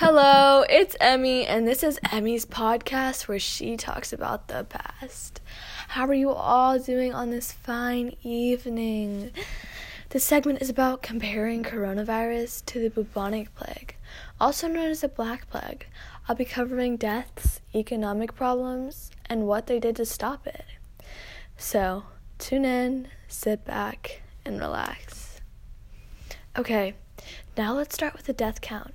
Hello, it's Emmy, and this is Emmy's podcast where she talks about the past. How are you all doing on this fine evening? This segment is about comparing coronavirus to the bubonic plague, also known as the Black Plague. I'll be covering deaths, economic problems, and what they did to stop it. So, tune in, sit back, and relax. Okay, now let's start with the death count.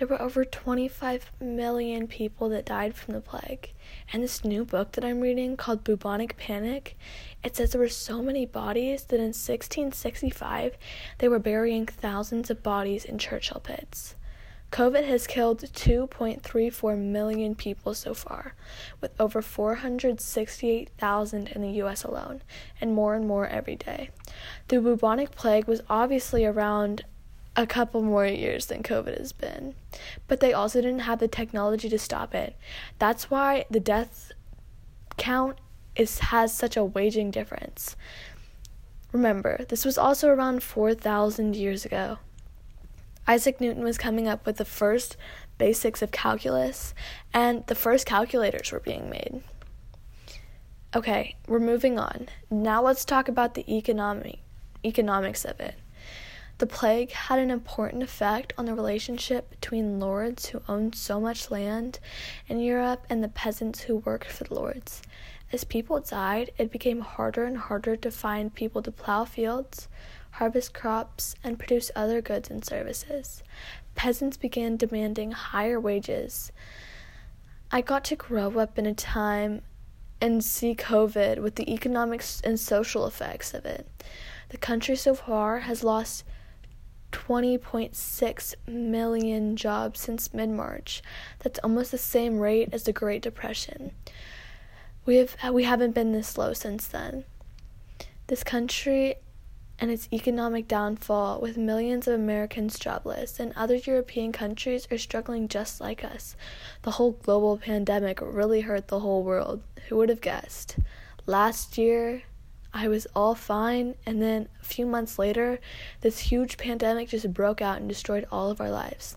There were over 25 million people that died from the plague. And this new book that I'm reading called Bubonic Panic, it says there were so many bodies that in 1665 they were burying thousands of bodies in Churchill pits. COVID has killed 2.34 million people so far, with over 468,000 in the US alone, and more and more every day. The bubonic plague was obviously around a couple more years than COVID has been. But they also didn't have the technology to stop it. That's why the death count is has such a waging difference. Remember, this was also around 4,000 years ago. Isaac Newton was coming up with the first basics of calculus, and the first calculators were being made. Okay, we're moving on. Now let's talk about the economy, economics of it. The plague had an important effect on the relationship between lords who owned so much land in Europe and the peasants who worked for the lords. As people died, it became harder and harder to find people to plow fields, harvest crops, and produce other goods and services. Peasants began demanding higher wages. I got to grow up in a time and see COVID with the economic and social effects of it. The country so far has lost 20.6 million jobs since mid March. That's almost the same rate as the Great Depression. We have we haven't been this low since then. This country and its economic downfall with millions of Americans jobless and other European countries are struggling just like us. The whole global pandemic really hurt the whole world. Who would have guessed? Last year I was all fine, and then a few months later, this huge pandemic just broke out and destroyed all of our lives.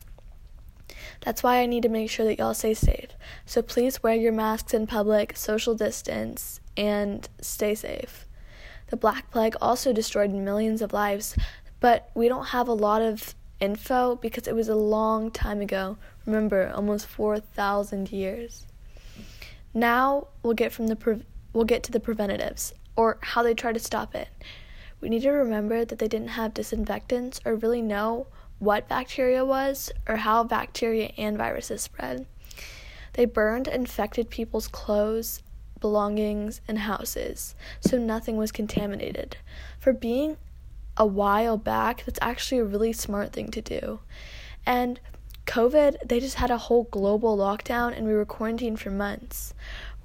That's why I need to make sure that y'all stay safe. So please wear your masks in public, social distance, and stay safe. The Black Plague also destroyed millions of lives, but we don't have a lot of info because it was a long time ago. Remember, almost 4,000 years. Now we'll get from the pre- we'll get to the preventatives or how they tried to stop it. We need to remember that they didn't have disinfectants or really know what bacteria was or how bacteria and viruses spread. They burned infected people's clothes, belongings, and houses, so nothing was contaminated. For being a while back, that's actually a really smart thing to do. And COVID, they just had a whole global lockdown and we were quarantined for months.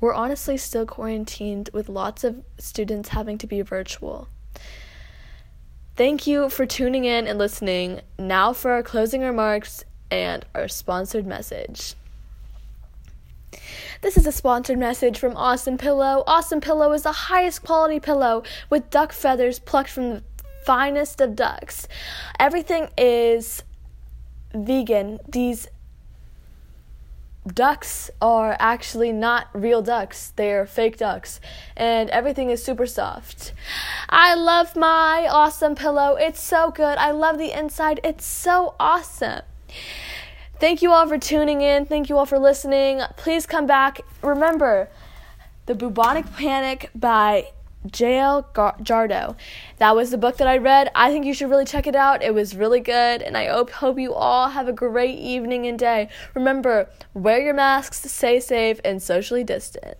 We're honestly still quarantined with lots of students having to be virtual. Thank you for tuning in and listening. Now for our closing remarks and our sponsored message. This is a sponsored message from Awesome Pillow. Awesome Pillow is the highest quality pillow with duck feathers plucked from the finest of ducks. Everything is vegan. These ducks are actually not real ducks, they're fake ducks, and everything is super soft. I love my awesome pillow. It's so good. I love the inside. It's so awesome. Thank you all for tuning in. Thank you all for listening. Please come back. Remember, The Bubonic Panic by J.L. Jarrow. That was the book that I read. I think you should really check it out. It was really good, and I hope, hope you all have a great evening and day. Remember, wear your masks, stay safe, and socially distant.